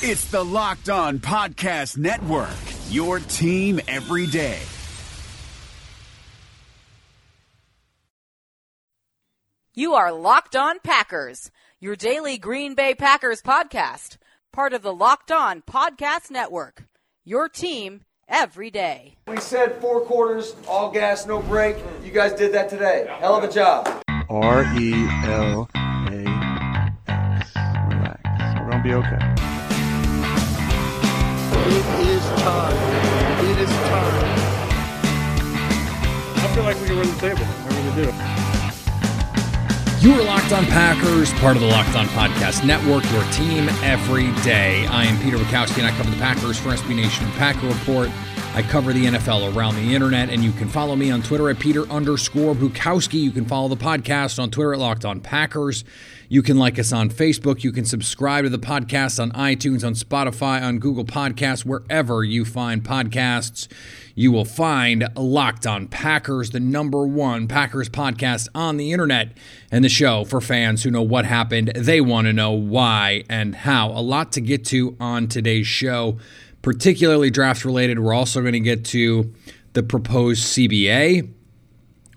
It's the Locked On Podcast Network, your team every day. You are Locked On Packers, your daily Green Bay Packers podcast, part of the Locked On Podcast Network. Your team every day. We said four quarters, all gas, no break. You guys did that today. Hell of a job. R E L A X. Relax. We're gonna be okay. It is time. It is time. I feel like we can run the table. I really do. it. You are Locked On Packers, part of the Locked On Podcast Network, your team every day. I am Peter Bukowski, and I cover the Packers for SB Nation Packer Report. I cover the NFL around the internet, and you can follow me on Twitter at Peter underscore Bukowski. You can follow the podcast on Twitter at Locked On Packers. You can like us on Facebook. You can subscribe to the podcast on iTunes, on Spotify, on Google Podcasts, wherever you find podcasts. You will find Locked On Packers, the number one Packers podcast on the internet, and the show for fans who know what happened. They want to know why and how. A lot to get to on today's show, particularly draft related. We're also going to get to the proposed CBA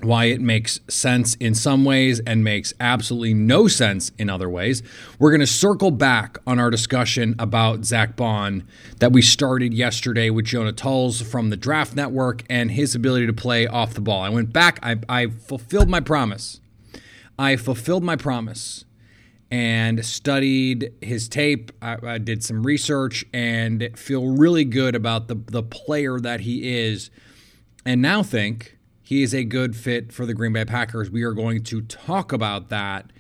why it makes sense in some ways and makes absolutely no sense in other ways. We're going to circle back on our discussion about Zack Baun that we started yesterday with Jonah Tuls from the Draft Network and his ability to play off the ball. I went back, I, I fulfilled my promise. I fulfilled my promise and studied his tape. I, I did some research and feel really good about the, the player that he is, and now think he is a good fit for the Green Bay Packers. We are going to talk about that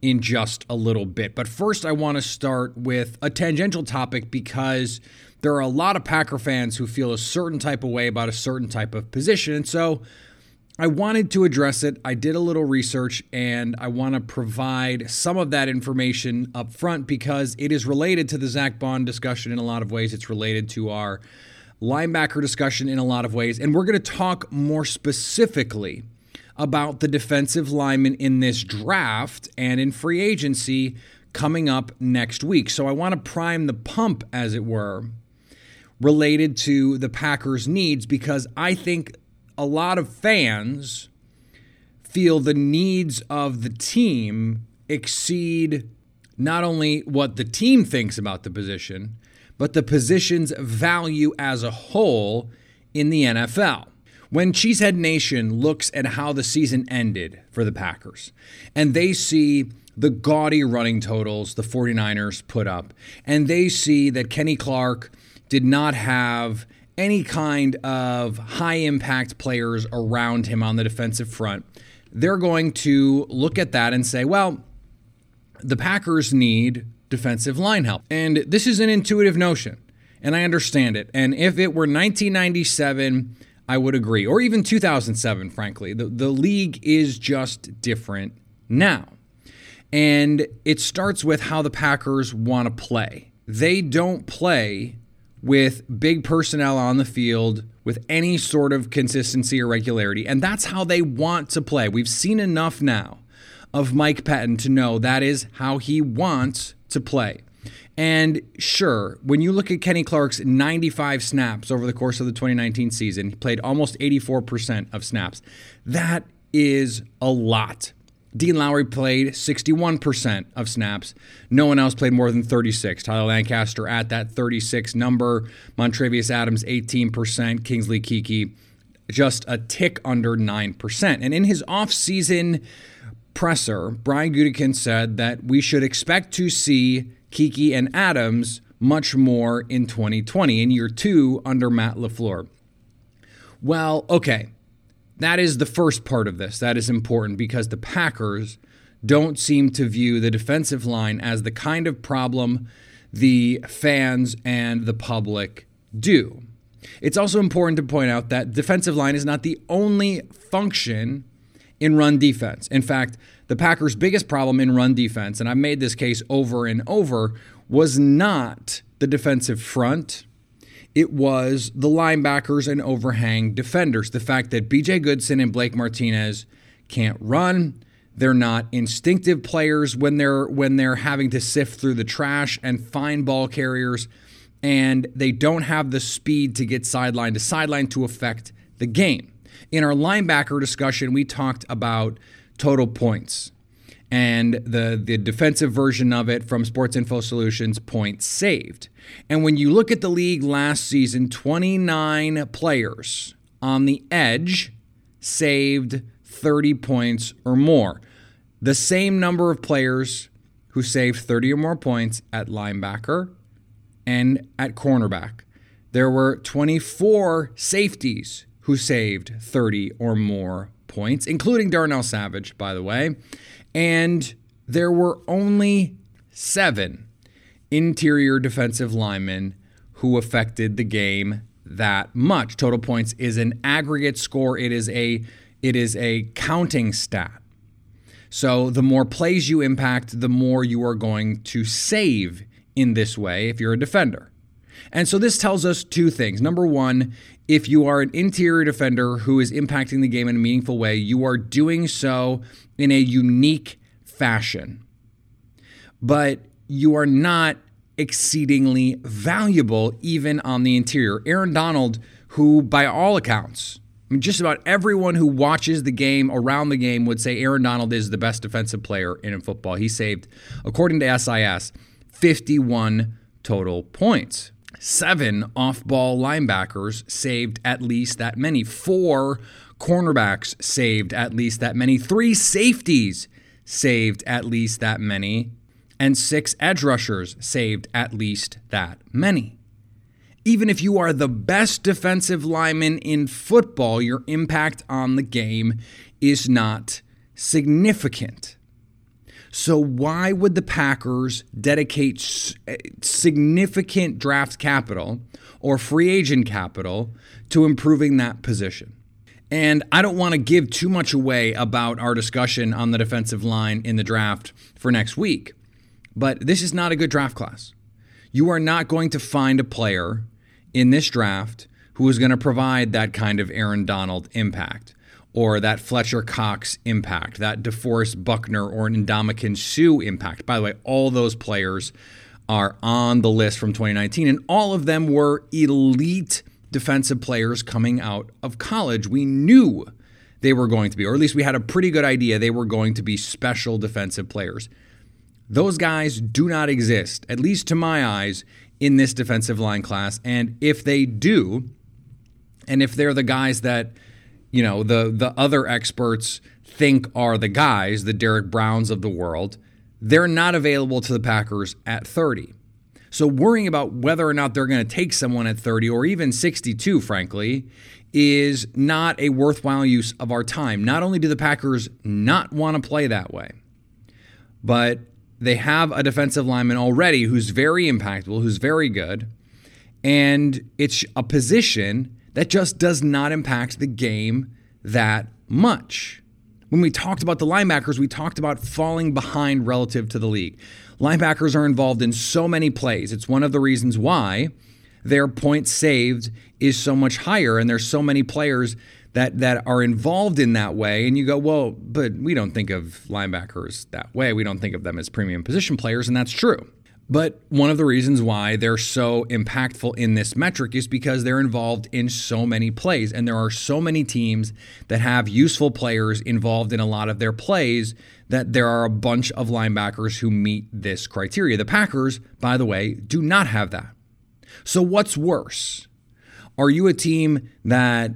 in just a little bit. But first, I want to start with a tangential topic because there are a lot of Packer fans who feel a certain type of way about a certain type of position. And so I wanted to address it. I did a little research and I want to provide some of that information up front because it is related to the Zack Baun discussion in a lot of ways. It's related to our linebacker discussion in a lot of ways. And we're going to talk more specifically about the defensive linemen in this draft and in free agency coming up next week. So I want to prime the pump, as it were, related to the Packers' needs because I think a lot of fans feel the needs of the team exceed not only what the team thinks about the position, but the position's value as a whole in the NFL. When Cheesehead Nation looks at how the season ended for the Packers and they see the gaudy running totals the 49ers put up, and they see that Kenny Clark did not have any kind of high impact players around him on the defensive front, they're going to look at that and say, well, the Packers need defensive line help. And this is an intuitive notion, and I understand it. And if it were 1997, I would agree, or even 2007, frankly. The, the league is just different now. And it starts with how the Packers want to play. They don't play with big personnel on the field with any sort of consistency or regularity. And that's how they want to play. We've seen enough now of Mike Pettine to know that is how he wants to play. And sure, when you look at Kenny Clark's 95 snaps over the course of the 2019 season, he played almost 84% of snaps. That is a lot. Dean Lowry played 61% of snaps. No one else played more than 36. Tyler Lancaster at that 36 number. Montravius Adams 18%. Kingsley Keke just a tick under 9%. And in his offseason presser, Brian Gutekunst said that we should expect to see Keke and Adams much more in 2020, in year two under Matt LaFleur. Well, okay, that is the first part of this. That is important because the Packers don't seem to view the defensive line as the kind of problem the fans and the public do. It's also important to point out that defensive line is not the only function in run defense. In fact, the Packers' biggest problem in run defense, and I've made this case over and over, was not the defensive front. It was the linebackers and overhang defenders. The fact that BJ Goodson and Blake Martinez can't run, They're not instinctive players when they're when they're having to sift through the trash and find ball carriers and they don't have the speed to get sideline to sideline to affect the game. In our linebacker discussion, we talked about total points and the the defensive version of it from Sports Info Solutions points saved. And when you look at the league last season, 29 players on the edge saved 30 points or more. The same number of players who saved 30 or more points at linebacker and at cornerback. There were 24 safeties who saved 30 or more points, including Darnell Savage, by the way. And there were only seven interior defensive linemen who affected the game that much. Total points is an aggregate score. It is a it is a counting stat. So the more plays you impact, the more you are going to save in this way if you're a defender. And so this tells us two things. Number one, if you are an interior defender who is impacting the game in a meaningful way, you are doing so in a unique fashion. But you are not exceedingly valuable even on the interior. Aaron Donald, who by all accounts, I mean, just about everyone who watches the game around the game would say Aaron Donald is the best defensive player in football. He saved, according to SIS, 51 total points. Seven off ball linebackers saved at least that many. Four cornerbacks saved at least that many. Three safeties saved at least that many. And six edge rushers saved at least that many even if you are the best defensive lineman in football, your impact on the game is not significant. So, why would the Packers dedicate significant draft capital or free agent capital to improving that position? And I don't want to give too much away about our discussion on the defensive line in the draft for next week, but this is not a good draft class. You are not going to find a player in this draft who is going to provide that kind of Aaron Donald impact or that Fletcher Cox impact, that DeForest Buckner or an Ndamukong Suh impact. By the way, all those players are on the list from 2019, and all of them were elite defensive players coming out of college. We knew they were going to be, or at least we had a pretty good idea they were going to be special defensive players. Those guys do not exist, at least to my eyes, in this defensive line class. And if they do, and if they're the guys that, you know, the the other experts think are the guys, the Derrick Browns of the world, they're not available to the Packers at 30. So worrying about whether or not they're going to take someone at 30 or even 62, frankly, is not a worthwhile use of our time. Not only do the Packers not want to play that way, but they have a defensive lineman already who's very impactful, who's very good, and it's a position that just does not impact the game that much. When we talked about the linebackers, we talked about falling behind relative to the league. Linebackers are involved in so many plays. It's one of the reasons why their points saved is so much higher, and there's so many players that that are involved in that way and you go well but we don't think of linebackers that way we don't think of them as premium position players and that's true but one of the reasons why they're so impactful in this metric is because they're involved in so many plays and there are so many teams that have useful players involved in a lot of their plays that there are a bunch of linebackers who meet this criteria. The packers by the way do not have that. So what's worse? Are you a team that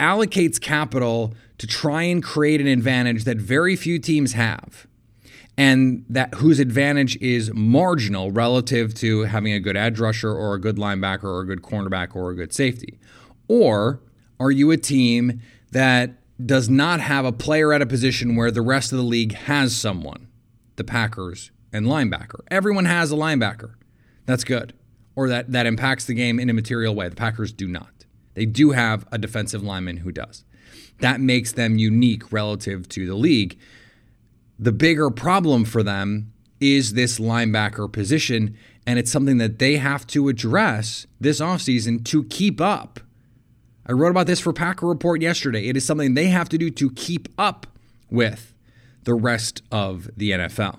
allocates capital to try and create an advantage that very few teams have and that whose advantage is marginal relative to having a good edge rusher or a good linebacker or a good cornerback or a good safety? Or are you a team that does not have a player at a position where the rest of the league has someone? The Packers and linebacker. Everyone has a linebacker. That's good. Or that, that impacts the game in a material way. The Packers do not. They do have a defensive lineman who does. That makes them unique relative to the league. The bigger problem for them is this linebacker position, and it's something that they have to address this offseason to keep up. I wrote about this for Packer Report yesterday. It is something they have to do to keep up with the rest of the NFL.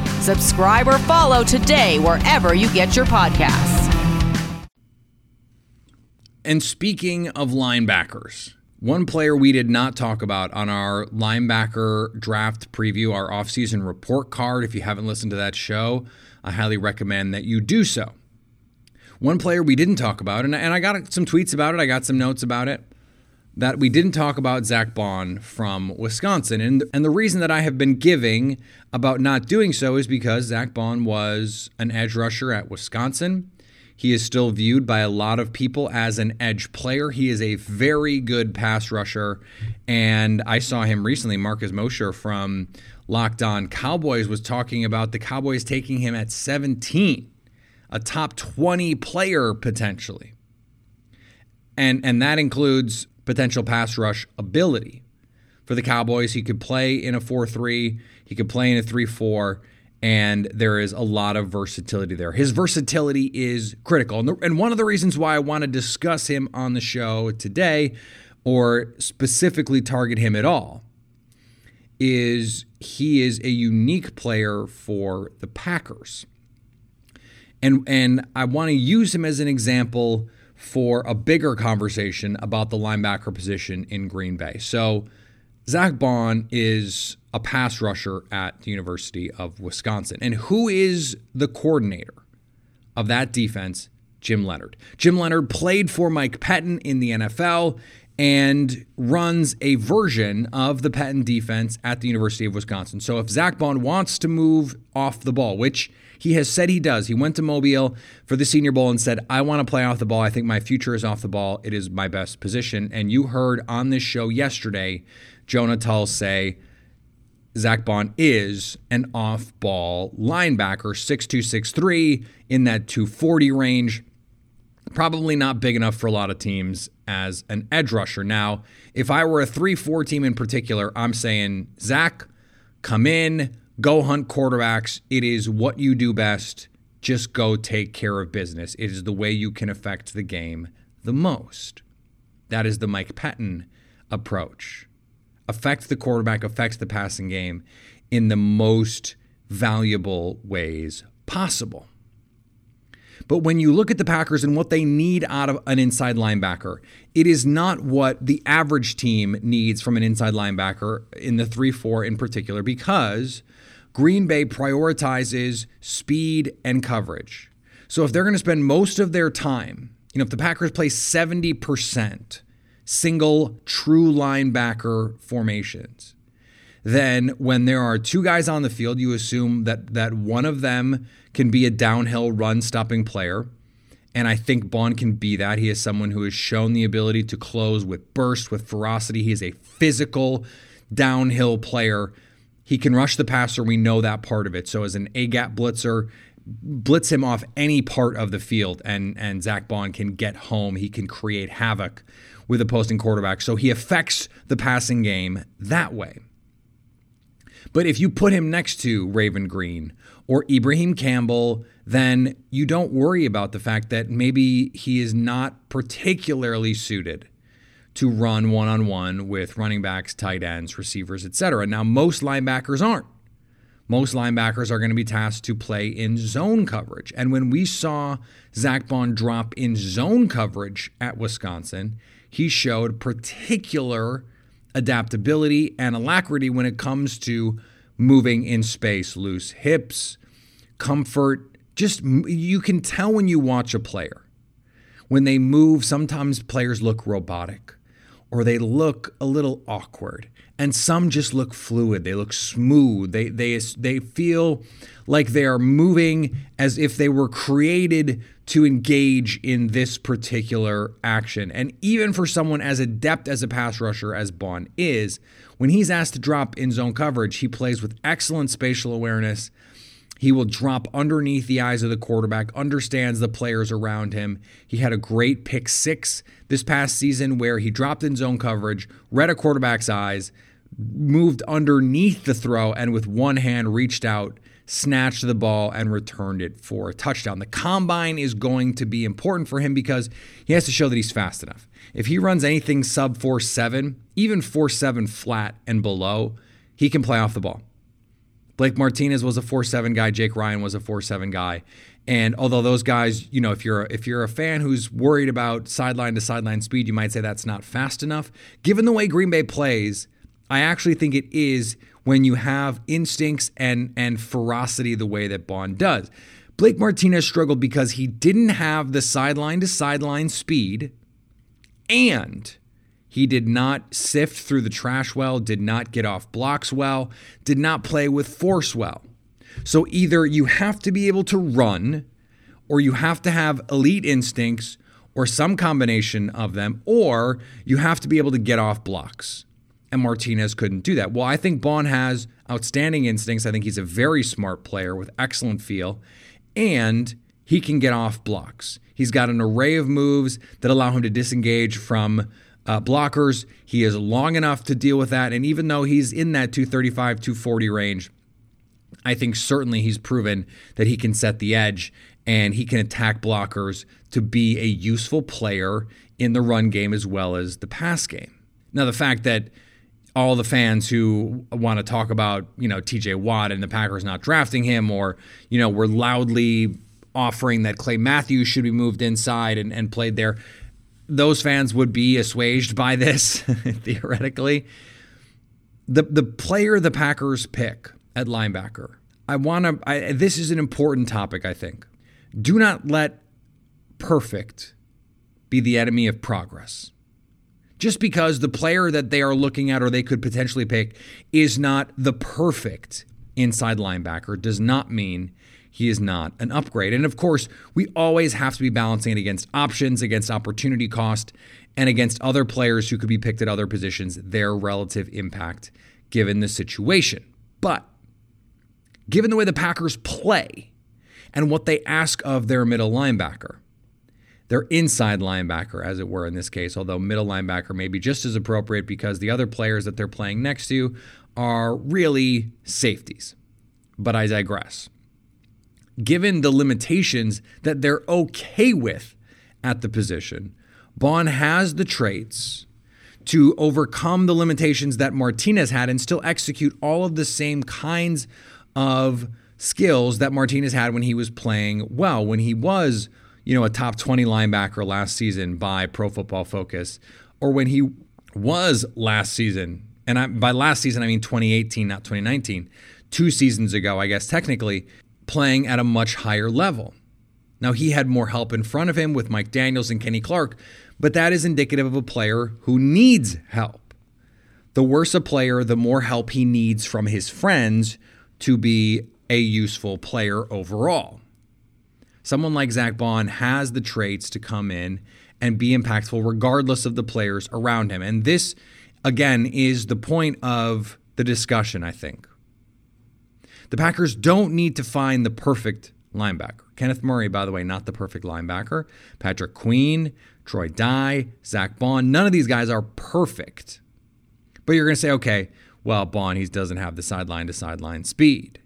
Subscribe or follow today wherever you get your podcasts. And speaking of linebackers, one player we did not talk about on our linebacker draft preview, our offseason report card. If you haven't listened to that show, I highly recommend that you do so. One player we didn't talk about, and, I got some tweets about it, I got some notes about it, that we didn't talk about Zack Baun from Wisconsin. And, and the reason that I have been giving about not doing so is because Zack Baun was an edge rusher at Wisconsin. He is still viewed by a lot of people as an edge player. He is a very good pass rusher. And I saw him recently, Marcus Mosher from Locked On Cowboys was talking about the Cowboys taking him at 17 a top 20 player potentially. And and that includes potential pass rush ability. For the Cowboys, he could play in a 4-3, he could play in a 3-4 and there is a lot of versatility there. His versatility is critical. And, the, and one of the reasons why I want to discuss him on the show today or specifically target him at all is he is a unique player for the Packers. And and I want to use him as an example for a bigger conversation about the linebacker position in Green Bay. So Zack Baun is a pass rusher at the University of Wisconsin. And who is the coordinator of that defense? Jim Leonhard. Jim Leonhard played for Mike Pettine in the NFL and runs a version of the Pettine defense at the University of Wisconsin. So if Zack Baun wants to move off the ball, which he has said he does, he went to Mobile for the Senior Bowl and said, I want to play off the ball. I think my future is off the ball. It is my best position. And you heard on this show yesterday Jonah Tull say Zack Baun is an off ball linebacker, 6'2, 6'3 in that 240 range. Probably not big enough for a lot of teams as an edge rusher. Now, if I were a 3 4 team in particular, I'm saying, Zack, come in, go hunt quarterbacks. It is what you do best. Just go take care of business. It is the way you can affect the game the most. That is the Mike Pettine approach. Affect the quarterback, affects the passing game in the most valuable ways possible. But when you look at the Packers and what they need out of an inside linebacker, it is not what the average team needs from an inside linebacker in the 3 4 in particular, because Green Bay prioritizes speed and coverage. So if they're going to spend most of their time, you know, if the Packers play 70% single true linebacker formations, then when there are two guys on the field, you assume that that one of them can be a downhill run stopping player. And I think Baun can be that. He is someone who has shown the ability to close with burst, with ferocity. He is a physical downhill player. He can rush the passer. We know that part of it. So as an A gap blitzer, blitz him off any part of the field, and and Zack Baun can get home. He can create havoc with opposing quarterback. So he affects the passing game that way. But if you put him next to Raven Greene or Ibraheim Campbell, then you don't worry about the fact that maybe he is not particularly suited to run one on one with running backs, tight ends, receivers, etc. Now, most linebackers aren't. Most linebackers are going to be tasked to play in zone coverage. And when we saw Zack Baun drop in zone coverage at Wisconsin, he showed particular adaptability and alacrity when it comes to moving in space, loose hips, comfort. Just you can tell when you watch a player. When they move, sometimes players look robotic or they look a little awkward and some just look fluid they look smooth they they they feel like they are moving as if they were created to engage in this particular action and even for someone as adept as a pass rusher as Baun is when he's asked to drop in zone coverage he plays with excellent spatial awareness he will drop underneath the eyes of the quarterback, understands the players around him. He had a great pick six this past season where he dropped in zone coverage, read a quarterback's eyes, moved underneath the throw, and with one hand reached out, snatched the ball, and returned it for a touchdown. The combine is going to be important for him because he has to show that he's fast enough. If he runs anything sub 4 7, even 4 7 flat and below, he can play off the ball. Blake Martinez was a 4-7 guy, Jake Ryan was a 4-7 guy. And although those guys, you know, if you're if you're a fan who's worried about sideline to sideline speed, you might say that's not fast enough. Given the way Green Bay plays, I actually think it is when you have instincts and and ferocity the way that Baun does. Blake Martinez struggled because he didn't have the sideline to sideline speed and he did not sift through the trash well, did not get off blocks well, did not play with force well. So either you have to be able to run, or you have to have elite instincts, or some combination of them, or you have to be able to get off blocks. And Martinez couldn't do that. Well, I think Baun has outstanding instincts. I think he's a very smart player with excellent feel, and he can get off blocks. He's got an array of moves that allow him to disengage from uh, blockers. He is long enough to deal with that. And even though he's in that 235, 240 range, I think certainly he's proven that he can set the edge and he can attack blockers to be a useful player in the run game as well as the pass game. Now, the fact that all the fans who want to talk about, you know, TJ Watt and the Packers not drafting him, or, you know, were loudly offering that Clay Matthews should be moved inside and, and played there those fans would be assuaged by this theoretically. The the player the Packers pick at linebacker. I want to this is an important topic I think. Do not let perfect be the enemy of progress. Just because the player that they are looking at or they could potentially pick is not the perfect inside linebacker does not mean he is not an upgrade. And of course, we always have to be balancing it against options, against opportunity cost, and against other players who could be picked at other positions, their relative impact given the situation. But given the way the Packers play and what they ask of their middle linebacker, their inside linebacker, as it were in this case, although middle linebacker may be just as appropriate because the other players that they're playing next to are really safeties. But I digress given the limitations that they're okay with at the position, Baun has the traits to overcome the limitations that Martinez had and still execute all of the same kinds of skills that Martinez had when he was playing well, when he was, you know, a top 20 linebacker last season by Pro Football Focus, or when he was last season. And I, by last season, I mean 2018, not 2019. Two seasons ago, I guess, technically, playing at a much higher level. Now, he had more help in front of him with Mike Daniels and Kenny Clark, but that is indicative of a player who needs help. The worse a player, the more help he needs from his friends to be a useful player overall. Someone like Zack Baun has the traits to come in and be impactful regardless of the players around him. And this, again, is the point of the discussion, I think. The Packers don't need to find the perfect linebacker. Kenneth Murray, by the way, not the perfect linebacker. Patrick Queen, Troy Dye, Zack Baun, none of these guys are perfect. But you're going to say, okay, well, Baun, he doesn't have the sideline to sideline speed.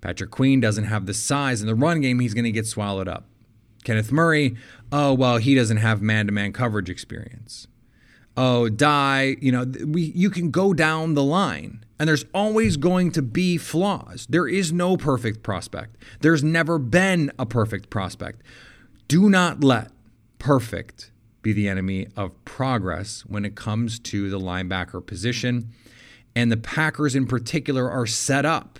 Patrick Queen doesn't have the size in the run game, he's going to get swallowed up. Kenneth Murray, oh, well, he doesn't have man to man coverage experience. Oh, Dye, you know, we, you can go down the line. And there's always going to be flaws. There is no perfect prospect. There's never been a perfect prospect. Do not let perfect be the enemy of progress when it comes to the linebacker position. And the Packers, in particular, are set up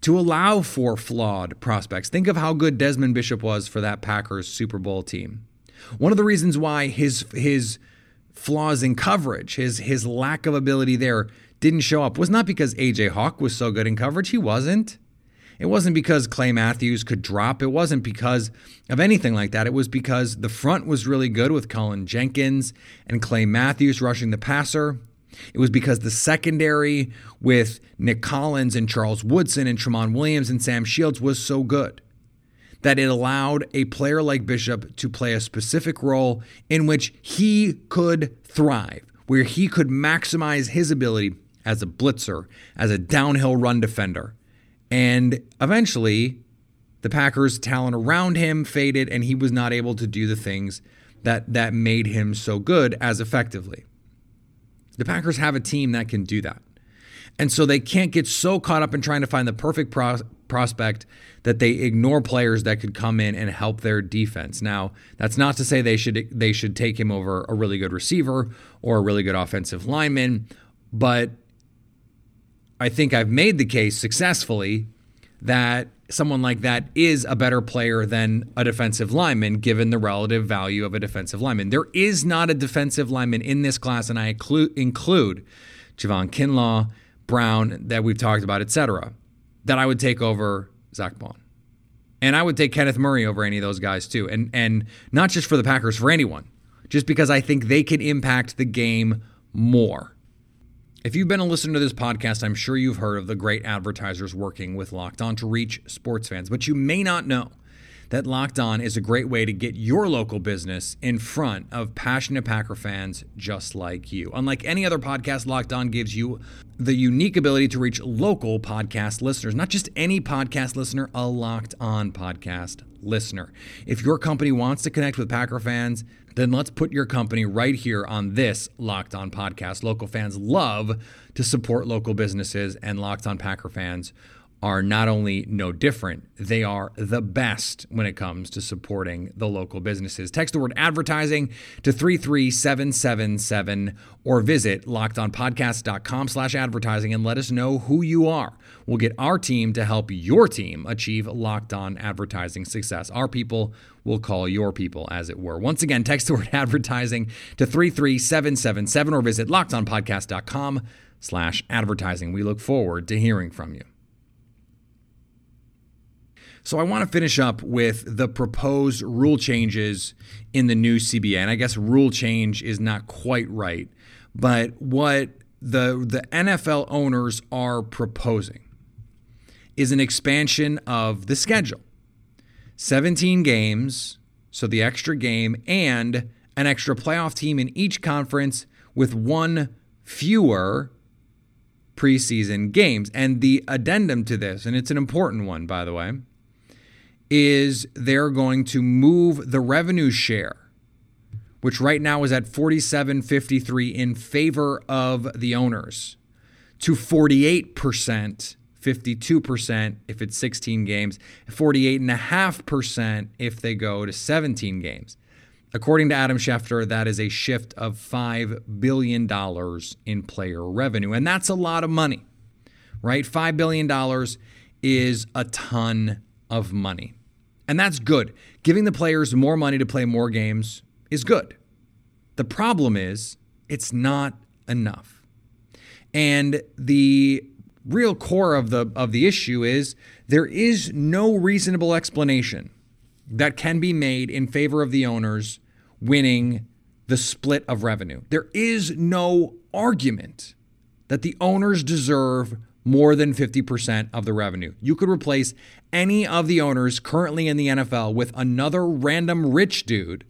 to allow for flawed prospects. Think of how good Desmond Bishop was for that Packers Super Bowl team. One of the reasons why his his flaws in coverage, his his lack of ability there didn't show up was not because AJ Hawk was so good in coverage. He wasn't. It wasn't because Clay Matthews could drop. It wasn't because of anything like that. It was because the front was really good with Cullen Jenkins and Clay Matthews rushing the passer. It was because the secondary with Nick Collins and Charles Woodson and Tramon Williams and Sam Shields was so good that it allowed a player like Bishop to play a specific role in which he could thrive, where he could maximize his ability as a blitzer, as a downhill run defender. And eventually, the Packers' talent around him faded, and he was not able to do the things that, that made him so good as effectively. The Packers have a team that can do that. And so they can't get so caught up in trying to find the perfect pro- prospect that they ignore players that could come in and help their defense. Now, that's not to say they should they should take him over a really good receiver or a really good offensive lineman, but I think I've made the case successfully that someone like that is a better player than a defensive lineman, given the relative value of a defensive lineman. There is not a defensive lineman in this class, and I include, include Javon Kinlaw, Brown, that we've talked about, etc., that I would take over Zack Baun. And I would take Kenneth Murray over any of those guys too. And and not just for the Packers, for anyone. Just because I think they can impact the game more. If you've been a listener to this podcast, I'm sure you've heard of the great advertisers working with Locked On to reach sports fans, but you may not know that Locked On is a great way to get your local business in front of passionate Packer fans just like you. Unlike any other podcast, Locked On gives you the unique ability to reach local podcast listeners, not just any podcast listener, a Locked On podcast listener. If your company wants to connect with Packer fans, then let's put your company right here on this Locked On podcast. Local fans love to support local businesses, and Locked On Packer fans are not only no different, they are the best when it comes to supporting the local businesses. Text the word advertising to 33777 or visit lockedonpodcast.com slash advertising and let us know who you are. We'll get our team to help your team achieve locked on advertising success. Our people will call your people, as it were. Once again, text the word advertising to 33777 or visit lockedonpodcast.com slash advertising. We look forward to hearing from you. So I want to finish up with the proposed rule changes in the new CBA. And I guess rule change is not quite right, but what the the NFL owners are proposing is an expansion of the schedule. 17 games, so the extra game and an extra playoff team in each conference with one fewer preseason games. And the addendum to this, and it's an important one by the way, is they're going to move the revenue share, which right now is at 47.53 in favor of the owners, to 48% 52% if it's 16 games, 48.5% if they go to 17 games. According to Adam Schefter, that is a shift of $5 billion in player revenue. And that's a lot of money, right? $5 billion is a ton of money. And that's good. Giving the players more money to play more games is good. The problem is, it's not enough. And the real core of the of the issue is there is no reasonable explanation that can be made in favor of the owners winning the split of revenue. There is no argument that the owners deserve more than 50% of the revenue. You could replace any of the owners currently in the NFL with another random rich dude,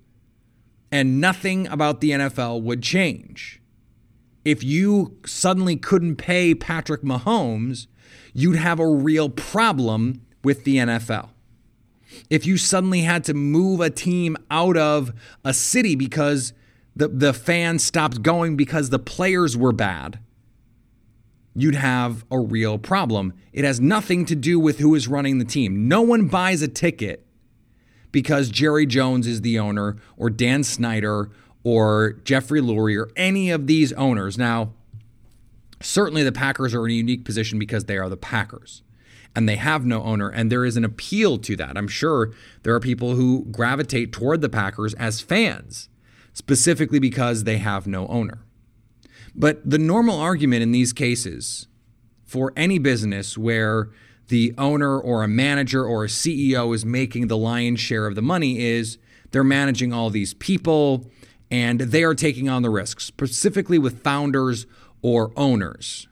and nothing about the NFL would change. If you suddenly couldn't pay Patrick Mahomes, you'd have a real problem with the NFL. If you suddenly had to move a team out of a city because the, the fans stopped going because the players were bad, you'd have a real problem. It has nothing to do with who is running the team. No one buys a ticket because Jerry Jones is the owner or Dan Snyder or Jeffrey Lurie or any of these owners. Now, certainly the Packers are in a unique position because they are the Packers and they have no owner, and there is an appeal to that. I'm sure there are people who gravitate toward the Packers as fans, specifically because they have no owner. But the normal argument in these cases for any business where the owner or a manager or a CEO is making the lion's share of the money is they're managing all these people and they are taking on the risks, specifically with founders or owners.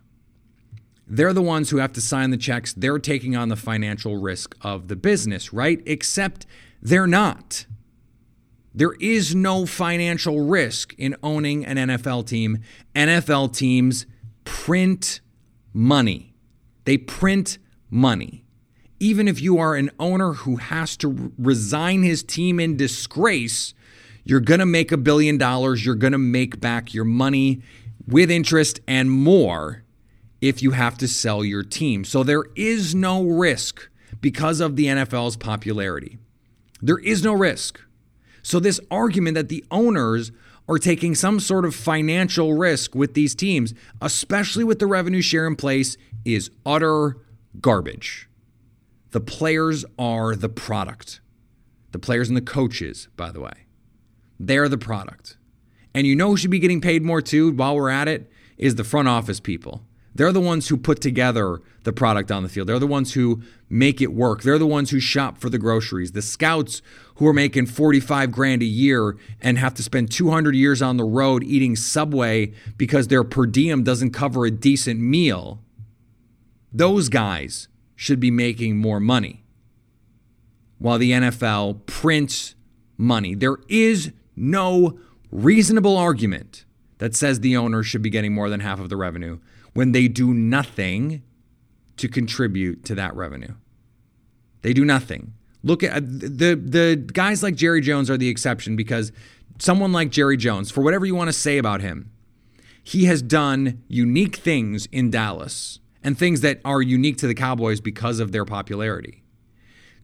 They're the ones who have to sign the checks. They're taking on the financial risk of the business, right? Except they're not. There is no financial risk in owning an NFL team. NFL teams print money. They print money. Even if you are an owner who has to resign his team in disgrace, you're going to make a billion dollars. You're going to make back your money with interest and more if you have to sell your team. So there is no risk because of the NFL's popularity. There is no risk. So, this argument that the owners are taking some sort of financial risk with these teams, especially with the revenue share in place, is utter garbage. The players are the product. The players and the coaches, by the way, they're the product. And you know who should be getting paid more too while we're at it is the front office people. They're the ones who put together the product on the field. They're the ones who make it work. They're the ones who shop for the groceries. The scouts who are making 45 grand a year and have to spend 200 years on the road eating Subway because their per diem doesn't cover a decent meal. Those guys should be making more money while the NFL prints money. There is no reasonable argument that says the owner should be getting more than half of the revenue when they do nothing to contribute to that revenue. They do nothing. Look at the the guys like Jerry Jones are the exception because someone like Jerry Jones, for whatever you want to say about him, he has done unique things in Dallas and things that are unique to the Cowboys because of their popularity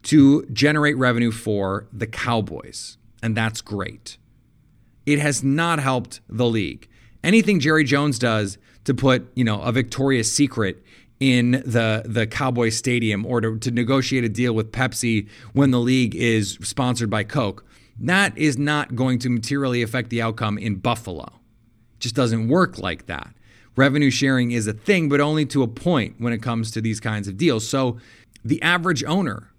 to generate revenue for the Cowboys. And that's great. It has not helped the league. Anything Jerry Jones does to put, you know, a Victoria's Secret in the the Cowboy Stadium or to, to negotiate a deal with Pepsi when the league is sponsored by Coke. That is not going to materially affect the outcome in Buffalo. It just doesn't work like that. Revenue sharing is a thing, but only to a point when it comes to these kinds of deals. So the average owner,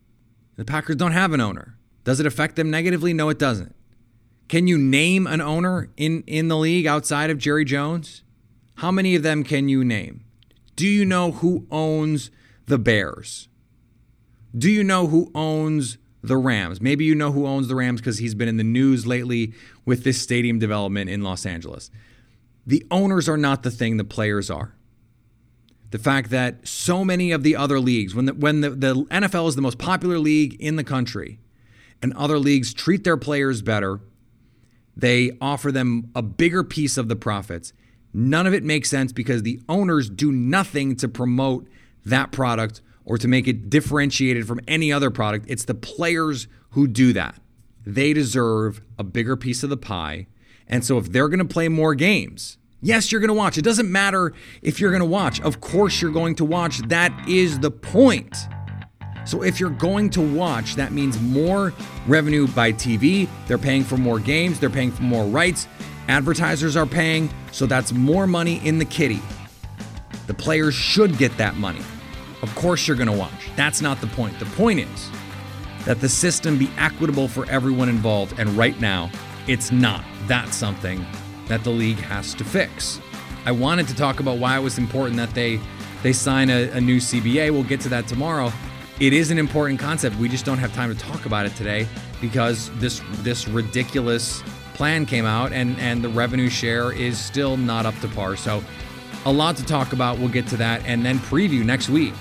the Packers don't have an owner. Does it affect them negatively? No, it doesn't. Can you name an owner in, in the league outside of Jerry Jones? How many of them can you name? Do you know who owns the Bears? Do you know who owns the Rams? Maybe you know who owns the Rams because he's been in the news lately with this stadium development in Los Angeles. The owners are not the thing, the players are. The fact that so many of the other leagues, when the, when the, the NFL is the most popular league in the country, and other leagues treat their players better, they offer them a bigger piece of the profits. None of it makes sense because the owners do nothing to promote that product or to make it differentiated from any other product. It's the players who do that. They deserve a bigger piece of the pie. And so if they're going to play more games, yes, you're going to watch. It doesn't matter if you're going to watch. Of course, you're going to watch. That is the point. So if you're going to watch, that means more revenue by TV. They're paying for more games, they're paying for more rights. Advertisers are paying, so that's more money in the kitty. The players should get that money. Of course, you're going to watch. That's not the point. The point is that the system be equitable for everyone involved, and right now, it's not. That's something that the league has to fix. I wanted to talk about why it was important that they they sign a, a new CBA. We'll get to that tomorrow. It is an important concept. We just don't have time to talk about it today because this this ridiculous plan came out and and the revenue share is still not up to par. So a lot to talk about. We'll get to that and then preview next week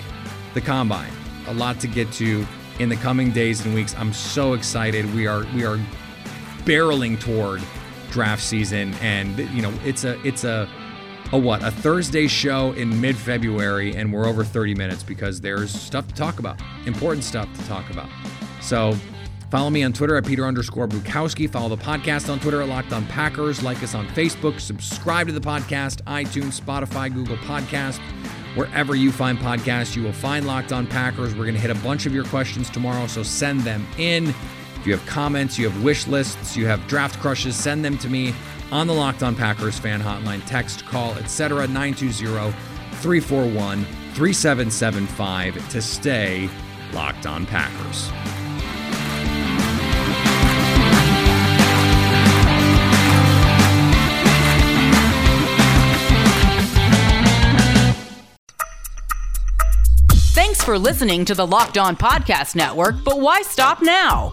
the combine. A lot to get to in the coming days and weeks. I'm so excited. We are we are barreling toward draft season and you know, it's a it's a a what? A Thursday show in mid-February and we're over 30 minutes because there's stuff to talk about. Important stuff to talk about. So Follow me on Twitter at Peter underscore Bukowski. Follow the podcast on Twitter at Locked On Packers. Like us on Facebook. Subscribe to the podcast, iTunes, Spotify, Google Podcast. Wherever you find podcasts, you will find Locked On Packers. We're going to hit a bunch of your questions tomorrow, so send them in. If you have comments, you have wish lists, you have draft crushes, send them to me on the Locked On Packers fan hotline, text, call, etc. 920 341 3775 to stay locked on Packers. Thanks for listening to the Locked On Podcast Network, but why stop now?